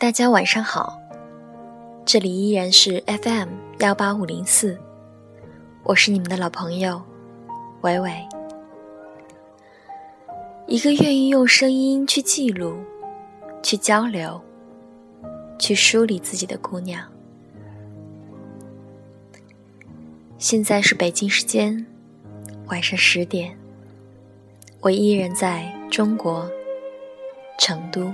大家晚上好，这里依然是 FM 幺八五零四，我是你们的老朋友伟伟，一个愿意用声音去记录、去交流、去梳理自己的姑娘。现在是北京时间晚上十点，我依然在中国成都。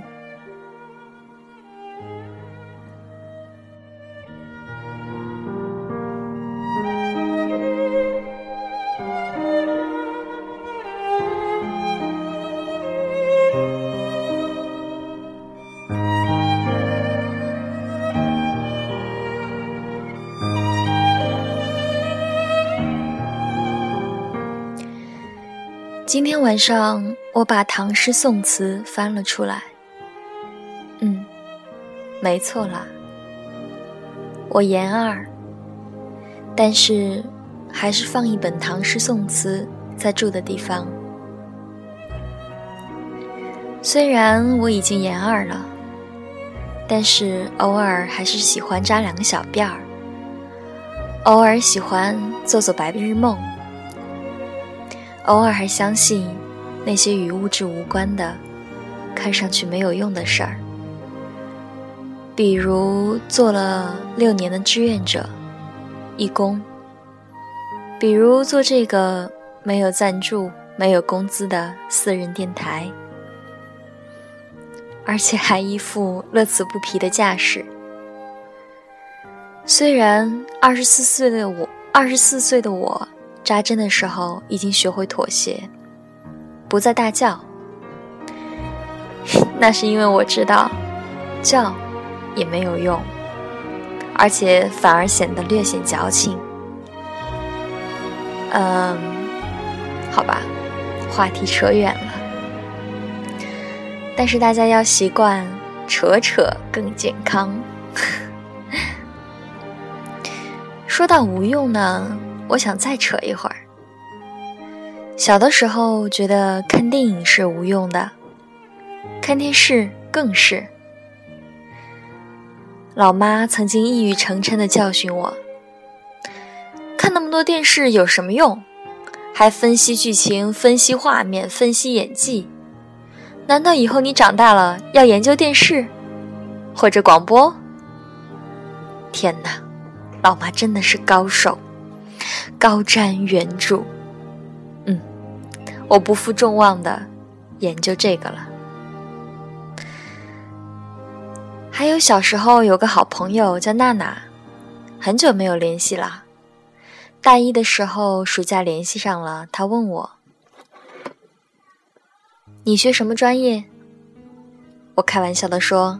今天晚上我把唐诗宋词翻了出来。嗯，没错啦，我研二，但是还是放一本唐诗宋词在住的地方。虽然我已经研二了，但是偶尔还是喜欢扎两个小辫儿，偶尔喜欢做做白日梦。偶尔还相信那些与物质无关的、看上去没有用的事儿，比如做了六年的志愿者、义工；比如做这个没有赞助、没有工资的私人电台，而且还一副乐此不疲的架势。虽然二十四岁的我，二十四岁的我。扎针的时候，已经学会妥协，不再大叫。那是因为我知道，叫也没有用，而且反而显得略显矫情。嗯，好吧，话题扯远了。但是大家要习惯扯扯更健康。说到无用呢。我想再扯一会儿。小的时候觉得看电影是无用的，看电视更是。老妈曾经一语成谶的教训我：“看那么多电视有什么用？还分析剧情、分析画面、分析演技？难道以后你长大了要研究电视或者广播？”天哪，老妈真的是高手！高瞻远瞩，嗯，我不负众望的研究这个了。还有小时候有个好朋友叫娜娜，很久没有联系了。大一的时候暑假联系上了，她问我：“你学什么专业？”我开玩笑的说：“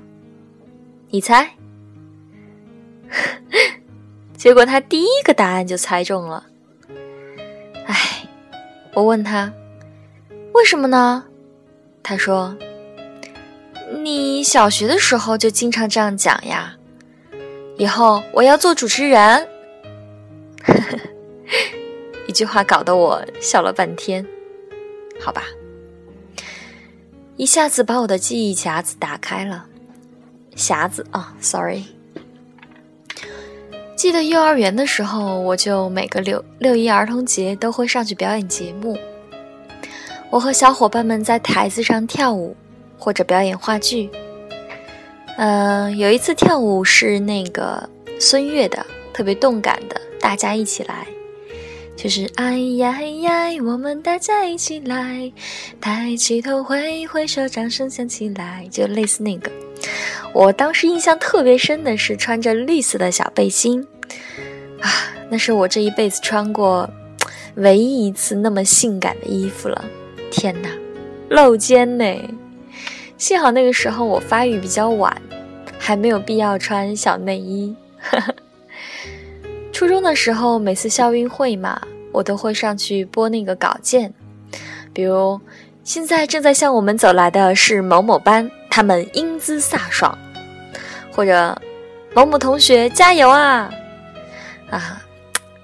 你猜。”结果他第一个答案就猜中了。哎，我问他为什么呢？他说：“你小学的时候就经常这样讲呀，以后我要做主持人。”一句话搞得我笑了半天。好吧，一下子把我的记忆匣子打开了。匣子啊，sorry。记得幼儿园的时候，我就每个六六一儿童节都会上去表演节目。我和小伙伴们在台子上跳舞，或者表演话剧。嗯，有一次跳舞是那个孙悦的，特别动感的，大家一起来，就是哎呀哎呀，我们大家一起来，抬起头挥挥手，掌声响起来，就类似那个。我当时印象特别深的是穿着绿色的小背心，啊，那是我这一辈子穿过唯一一次那么性感的衣服了。天哪，露肩呢！幸好那个时候我发育比较晚，还没有必要穿小内衣。初中的时候，每次校运会嘛，我都会上去播那个稿件，比如现在正在向我们走来的是某某班。他们英姿飒爽，或者某某同学加油啊！啊，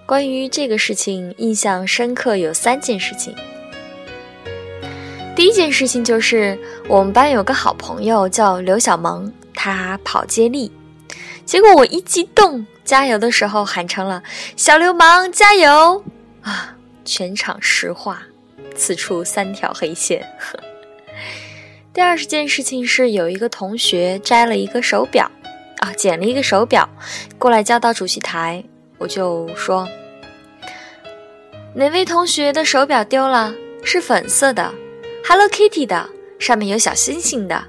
关于这个事情印象深刻有三件事情。第一件事情就是我们班有个好朋友叫刘小萌，他跑接力，结果我一激动，加油的时候喊成了“小流氓加油”，啊，全场石化，此处三条黑线。第二件事情是有一个同学摘了一个手表，啊，捡了一个手表，过来交到主席台，我就说：“哪位同学的手表丢了？是粉色的，Hello Kitty 的，上面有小星星的，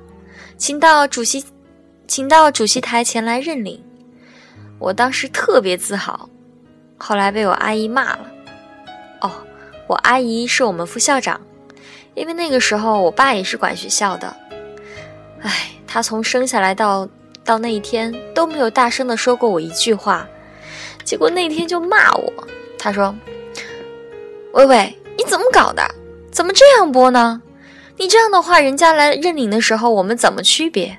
请到主席，请到主席台前来认领。”我当时特别自豪，后来被我阿姨骂了。哦，我阿姨是我们副校长。因为那个时候，我爸也是管学校的，唉，他从生下来到到那一天都没有大声的说过我一句话，结果那天就骂我。他说：“微微，你怎么搞的？怎么这样播呢？你这样的话，人家来认领的时候，我们怎么区别？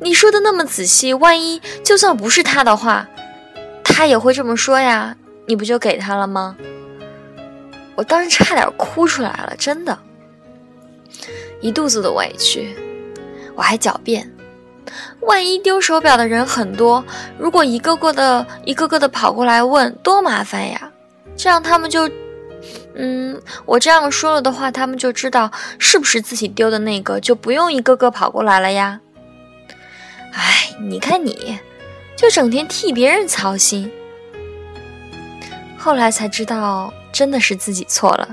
你说的那么仔细，万一就算不是他的话，他也会这么说呀？你不就给他了吗？”我当时差点哭出来了，真的。一肚子的委屈，我还狡辩，万一丢手表的人很多，如果一个个的、一个个的跑过来问，多麻烦呀！这样他们就，嗯，我这样说了的话，他们就知道是不是自己丢的那个，就不用一个个跑过来了呀。哎，你看你，就整天替别人操心，后来才知道，真的是自己错了。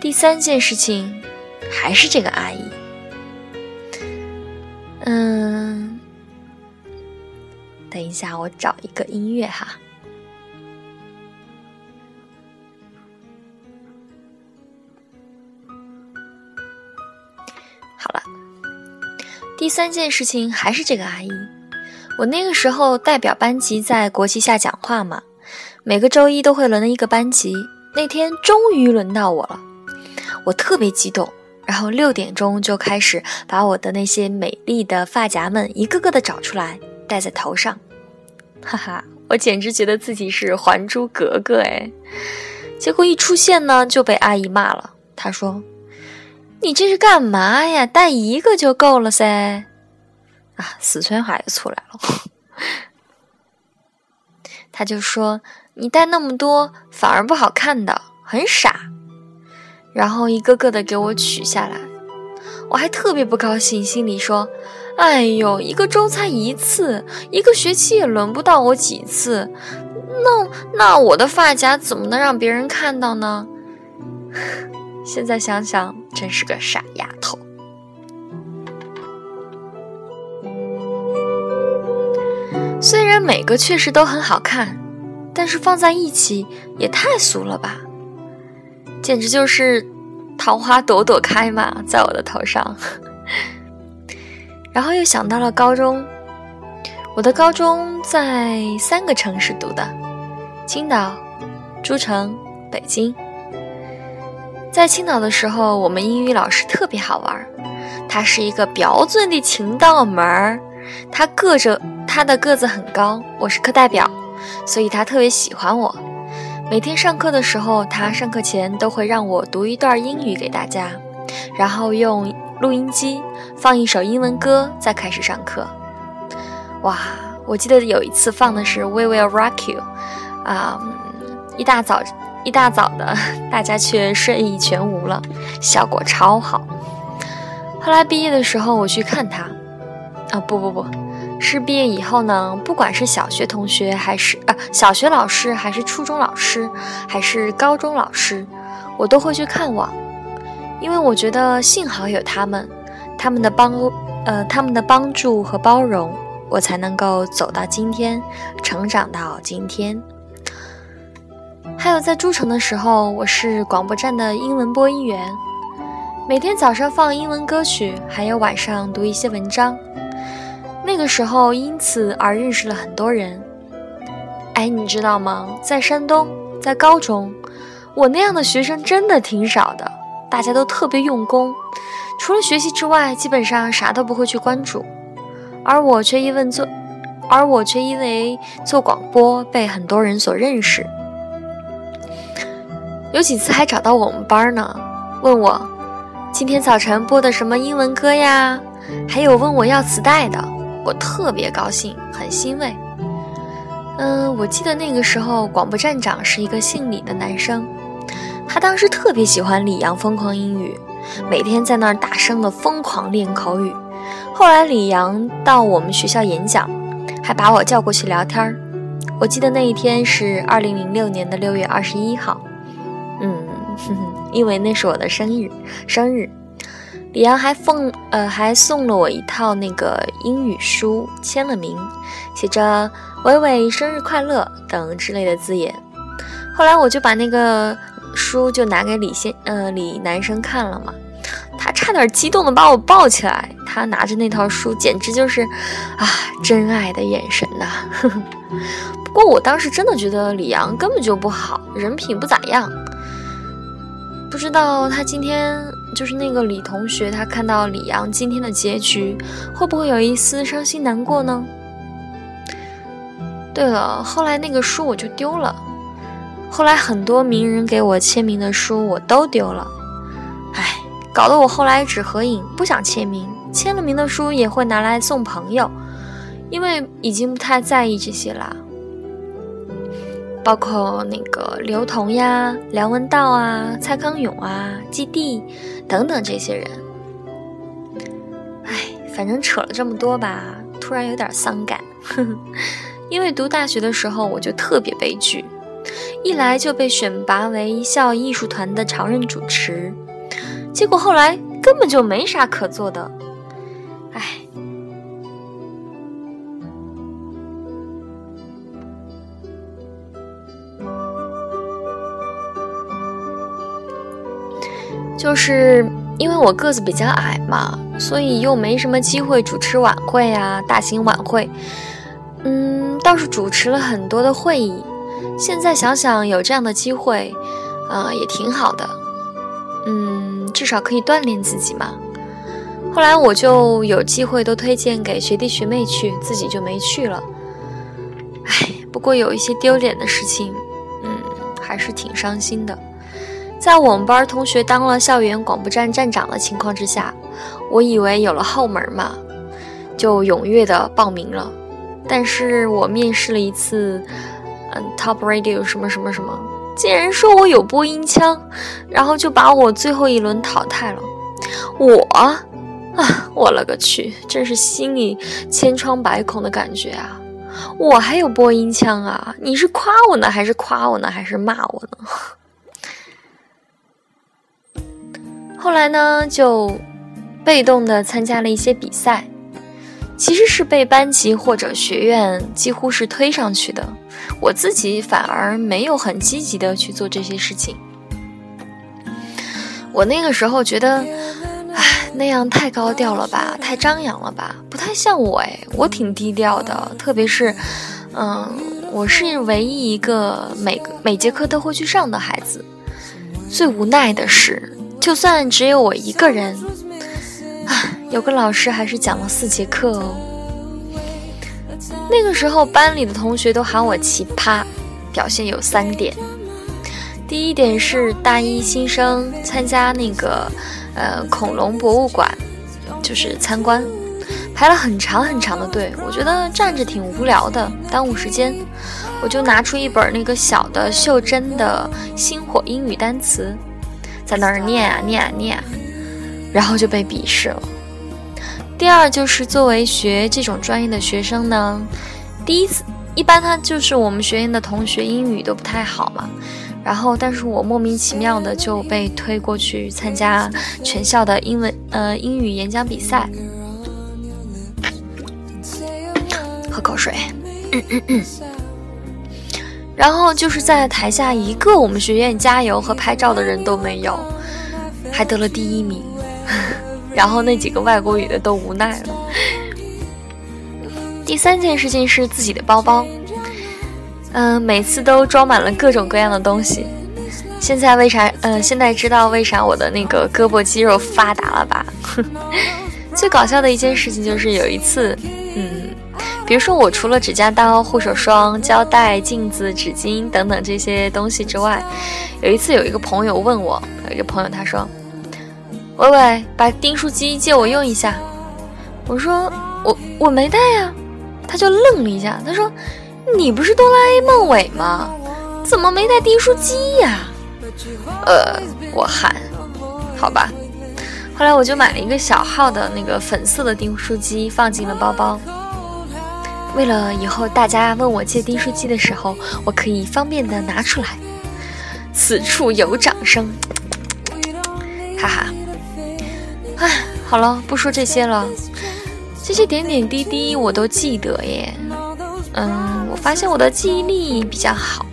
第三件事情，还是这个阿姨。嗯，等一下，我找一个音乐哈。好了，第三件事情还是这个阿姨。我那个时候代表班级在国旗下讲话嘛，每个周一都会轮一个班级。那天终于轮到我了。我特别激动，然后六点钟就开始把我的那些美丽的发夹们一个个的找出来戴在头上，哈哈，我简直觉得自己是《还珠格格》哎！结果一出现呢，就被阿姨骂了。她说：“你这是干嘛呀？戴一个就够了噻！”啊，四川话又出来了。他就说：“你戴那么多反而不好看的，很傻。”然后一个个的给我取下来，我还特别不高兴，心里说：“哎呦，一个周才一次，一个学期也轮不到我几次，那那我的发夹怎么能让别人看到呢？” 现在想想，真是个傻丫头。虽然每个确实都很好看，但是放在一起也太俗了吧。简直就是桃花朵朵开嘛，在我的头上。然后又想到了高中，我的高中在三个城市读的：青岛、诸城、北京。在青岛的时候，我们英语老师特别好玩，他是一个标准的青岛妹儿。他个着他的个子很高，我是课代表，所以他特别喜欢我。每天上课的时候，他上课前都会让我读一段英语给大家，然后用录音机放一首英文歌，再开始上课。哇，我记得有一次放的是《We Will Rock You》，啊，一大早一大早的，大家却睡意全无了，效果超好。后来毕业的时候，我去看他，啊，不不不。是毕业以后呢，不管是小学同学还是呃小学老师，还是初中老师，还是高中老师，我都会去看望，因为我觉得幸好有他们，他们的帮呃他们的帮助和包容，我才能够走到今天，成长到今天。还有在诸城的时候，我是广播站的英文播音员，每天早上放英文歌曲，还有晚上读一些文章。那个时候，因此而认识了很多人。哎，你知道吗？在山东，在高中，我那样的学生真的挺少的。大家都特别用功，除了学习之外，基本上啥都不会去关注。而我却因为做，而我却因为做广播被很多人所认识。有几次还找到我们班呢，问我今天早晨播的什么英文歌呀？还有问我要磁带的，我特别高兴，很欣慰。嗯，我记得那个时候广播站长是一个姓李的男生，他当时特别喜欢李阳疯狂英语，每天在那儿大声的疯狂练口语。后来李阳到我们学校演讲，还把我叫过去聊天儿。我记得那一天是二零零六年的六月二十一号，嗯，因为那是我的生日，生日。李阳还奉呃还送了我一套那个英语书，签了名，写着“伟伟生日快乐”等之类的字眼。后来我就把那个书就拿给李先呃李男生看了嘛，他差点激动的把我抱起来。他拿着那套书，简直就是啊真爱的眼神呐。不过我当时真的觉得李阳根本就不好，人品不咋样。不知道他今天。就是那个李同学，他看到李阳今天的结局，会不会有一丝伤心难过呢？对了，后来那个书我就丢了，后来很多名人给我签名的书我都丢了，唉，搞得我后来只合影，不想签名，签了名的书也会拿来送朋友，因为已经不太在意这些啦。包括那个刘同呀、梁文道啊、蔡康永啊、基地等等这些人，哎，反正扯了这么多吧，突然有点伤感。呵 呵因为读大学的时候我就特别悲剧，一来就被选拔为校艺术团的常任主持，结果后来根本就没啥可做的，就是因为我个子比较矮嘛，所以又没什么机会主持晚会啊，大型晚会。嗯，倒是主持了很多的会议。现在想想有这样的机会，啊，也挺好的。嗯，至少可以锻炼自己嘛。后来我就有机会都推荐给学弟学妹去，自己就没去了。唉，不过有一些丢脸的事情，嗯，还是挺伤心的。在我们班同学当了校园广播站站长的情况之下，我以为有了后门嘛，就踊跃的报名了。但是我面试了一次，嗯，Top Radio 什么什么什么，竟然说我有播音腔，然后就把我最后一轮淘汰了。我啊，我勒个去，真是心里千疮百孔的感觉啊！我还有播音腔啊？你是夸我呢，还是夸我呢，还是骂我呢？后来呢，就被动的参加了一些比赛，其实是被班级或者学院几乎是推上去的，我自己反而没有很积极的去做这些事情。我那个时候觉得，唉，那样太高调了吧，太张扬了吧，不太像我哎，我挺低调的，特别是，嗯，我是唯一一个每个每节课都会去上的孩子。最无奈的是。就算只有我一个人，啊，有个老师还是讲了四节课哦。那个时候班里的同学都喊我奇葩，表现有三点。第一点是大一新生参加那个呃恐龙博物馆，就是参观，排了很长很长的队，我觉得站着挺无聊的，耽误时间，我就拿出一本那个小的袖珍的星火英语单词。在那儿念啊念啊念啊，然后就被鄙视了。第二就是作为学这种专业的学生呢，第一次一般他就是我们学院的同学英语都不太好嘛，然后但是我莫名其妙的就被推过去参加全校的英文呃英语演讲比赛。喝口水。嗯嗯嗯然后就是在台下一个我们学院加油和拍照的人都没有，还得了第一名。然后那几个外国语的都无奈了。第三件事情是自己的包包，嗯，每次都装满了各种各样的东西。现在为啥？嗯，现在知道为啥我的那个胳膊肌肉发达了吧？最搞笑的一件事情就是有一次，比如说，我除了指甲刀、护手霜、胶带、镜子、纸巾等等这些东西之外，有一次有一个朋友问我，有一个朋友他说：“伟伟，把订书机借我用一下。”我说我我没带呀，他就愣了一下，他说你不是哆啦 A 梦尾吗？怎么没带订书机呀？呃，我喊，好吧。后来我就买了一个小号的那个粉色的订书机，放进了包包。为了以后大家问我借订书机的时候，我可以方便的拿出来。此处有掌声，哈哈。唉，好了，不说这些了。这些点点滴滴我都记得耶。嗯，我发现我的记忆力比较好。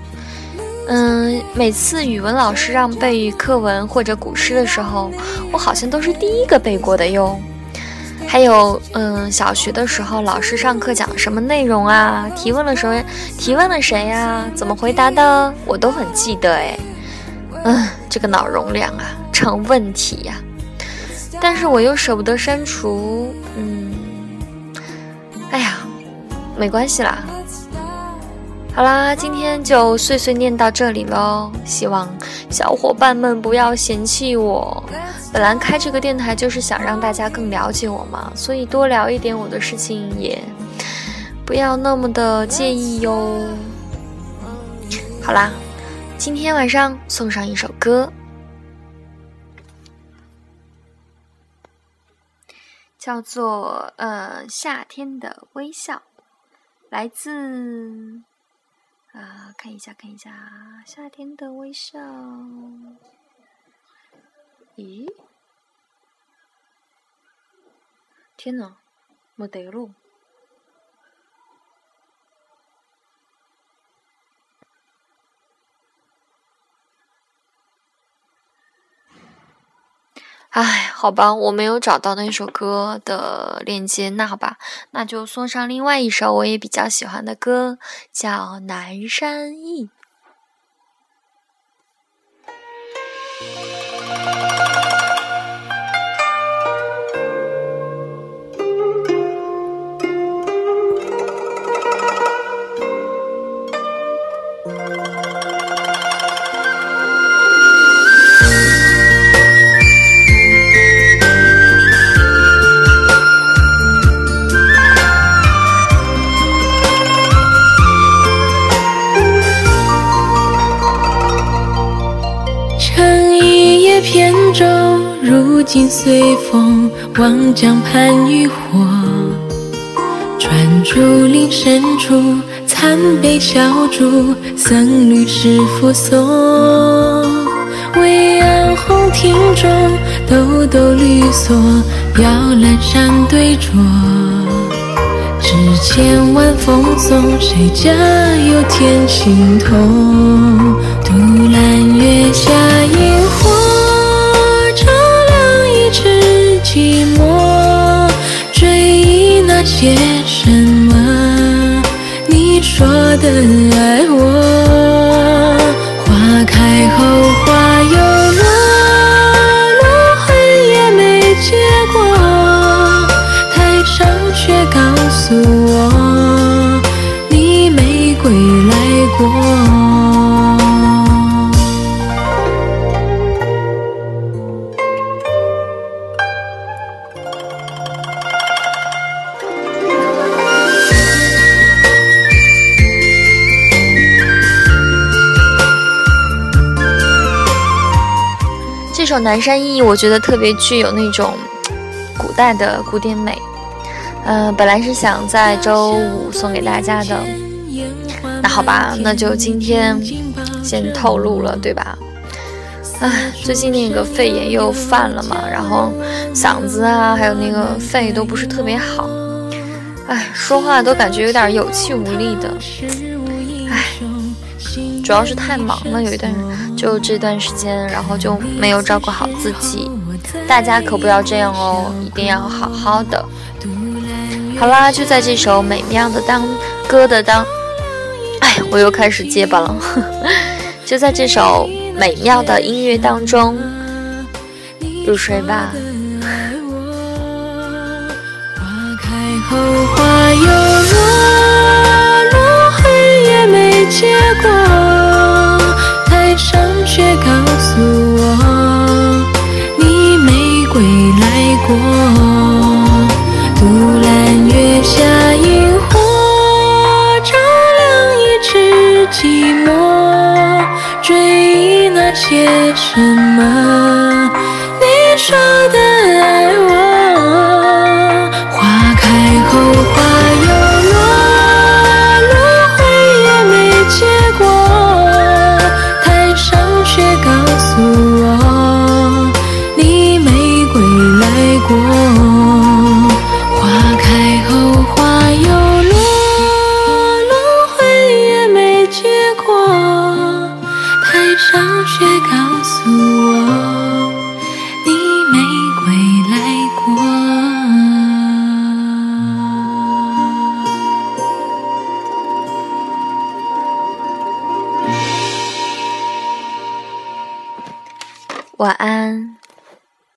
嗯，每次语文老师让背课文或者古诗的时候，我好像都是第一个背过的哟。还有，嗯，小学的时候老师上课讲什么内容啊？提问了谁？提问了谁呀？怎么回答的？我都很记得哎。嗯，这个脑容量啊，成问题呀。但是我又舍不得删除，嗯，哎呀，没关系啦。好啦，今天就碎碎念到这里喽。希望小伙伴们不要嫌弃我。本来开这个电台就是想让大家更了解我嘛，所以多聊一点我的事情也不要那么的介意哟。好啦，今天晚上送上一首歌，叫做《呃夏天的微笑》，来自。啊，看一下，看一下，夏天的微笑。咦？天呐，没得了。哎，好吧，我没有找到那首歌的链接，那好吧，那就送上另外一首我也比较喜欢的歌，叫《南山忆》。扁舟如今随风望江畔渔火，转竹林深处残碑小筑，僧侣持佛诵。巍岸红亭中，抖抖绿蓑，摇篮山对酌。只见晚风送，谁家有添新童？独揽月下些什么？你说的爱南山忆》我觉得特别具有那种古代的古典美。嗯，本来是想在周五送给大家的，那好吧，那就今天先透露了，对吧？唉，最近那个肺炎又犯了嘛，然后嗓子啊，还有那个肺都不是特别好，唉，说话都感觉有点有气无力的，主要是太忙了，有一段。就这段时间，然后就没有照顾好自己，大家可不要这样哦，一定要好好的。好啦，就在这首美妙的当歌的当，哎，我又开始结巴了。就在这首美妙的音乐当中入睡吧。花开后花又结果，台上却告诉我，你没归来过。独揽月下萤火，照亮一池寂寞，追忆那些什么？你说的。